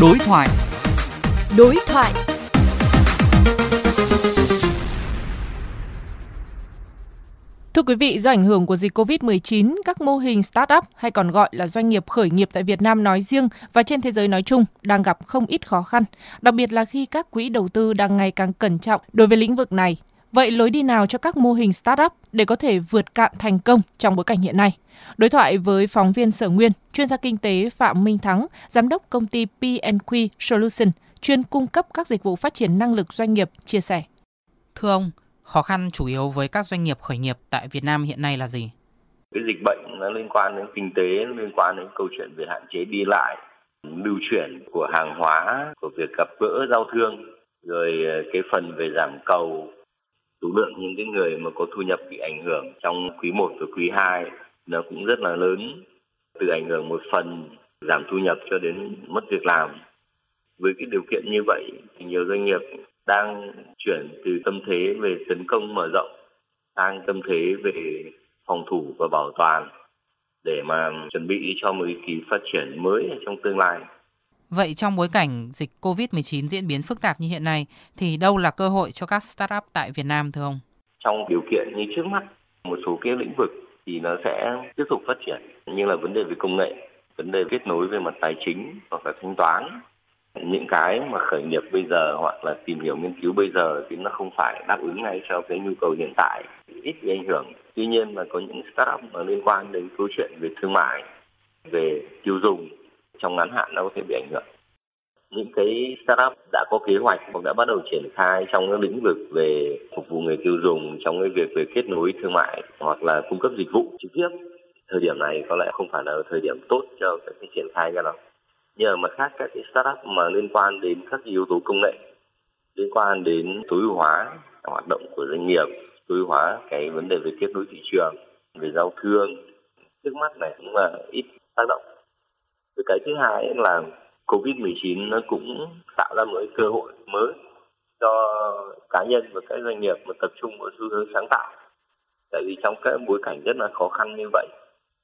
Đối thoại. Đối thoại. Thưa quý vị, do ảnh hưởng của dịch COVID-19, các mô hình start-up hay còn gọi là doanh nghiệp khởi nghiệp tại Việt Nam nói riêng và trên thế giới nói chung đang gặp không ít khó khăn, đặc biệt là khi các quỹ đầu tư đang ngày càng cẩn trọng đối với lĩnh vực này. Vậy lối đi nào cho các mô hình startup để có thể vượt cạn thành công trong bối cảnh hiện nay? Đối thoại với phóng viên Sở Nguyên, chuyên gia kinh tế Phạm Minh Thắng, giám đốc công ty P&Q Solution, chuyên cung cấp các dịch vụ phát triển năng lực doanh nghiệp, chia sẻ. Thưa ông, khó khăn chủ yếu với các doanh nghiệp khởi nghiệp tại Việt Nam hiện nay là gì? Cái dịch bệnh nó liên quan đến kinh tế, liên quan đến câu chuyện về hạn chế đi lại, lưu chuyển của hàng hóa, của việc gặp gỡ giao thương, rồi cái phần về giảm cầu số lượng những cái người mà có thu nhập bị ảnh hưởng trong quý 1 và quý 2 nó cũng rất là lớn, từ ảnh hưởng một phần giảm thu nhập cho đến mất việc làm. Với cái điều kiện như vậy thì nhiều doanh nghiệp đang chuyển từ tâm thế về tấn công mở rộng sang tâm thế về phòng thủ và bảo toàn để mà chuẩn bị cho một kỳ phát triển mới trong tương lai. Vậy trong bối cảnh dịch COVID-19 diễn biến phức tạp như hiện nay thì đâu là cơ hội cho các startup tại Việt Nam thưa ông? Trong điều kiện như trước mắt, một số cái lĩnh vực thì nó sẽ tiếp tục phát triển như là vấn đề về công nghệ, vấn đề kết nối về mặt tài chính hoặc là thanh toán. Những cái mà khởi nghiệp bây giờ hoặc là tìm hiểu nghiên cứu bây giờ thì nó không phải đáp ứng ngay cho cái nhu cầu hiện tại, ít bị ảnh hưởng. Tuy nhiên mà có những startup mà liên quan đến câu chuyện về thương mại, về tiêu dùng trong ngắn hạn nó có thể bị ảnh hưởng. Những cái startup đã có kế hoạch hoặc đã bắt đầu triển khai trong các lĩnh vực về phục vụ người tiêu dùng, trong cái việc về kết nối thương mại hoặc là cung cấp dịch vụ trực tiếp, thời điểm này có lẽ không phải là thời điểm tốt cho cái triển khai ra đâu. Nhưng mà mặt khác các cái startup mà liên quan đến các yếu tố công nghệ, liên quan đến tối ưu hóa hoạt động của doanh nghiệp, tối ưu hóa cái vấn đề về kết nối thị trường, về giao thương, trước mắt này cũng là ít tác động với cái thứ hai là Covid-19 nó cũng tạo ra một cơ hội mới cho cá nhân và các doanh nghiệp mà tập trung vào xu hướng sáng tạo. Tại vì trong các bối cảnh rất là khó khăn như vậy,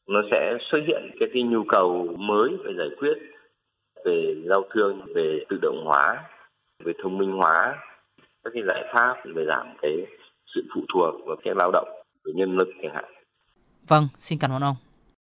nó sẽ xuất hiện cái, cái nhu cầu mới về giải quyết về giao thương, về tự động hóa, về thông minh hóa, các cái giải pháp về giảm cái sự phụ thuộc vào cái lao động về nhân lực chẳng hạn. Vâng, xin cảm ơn ông.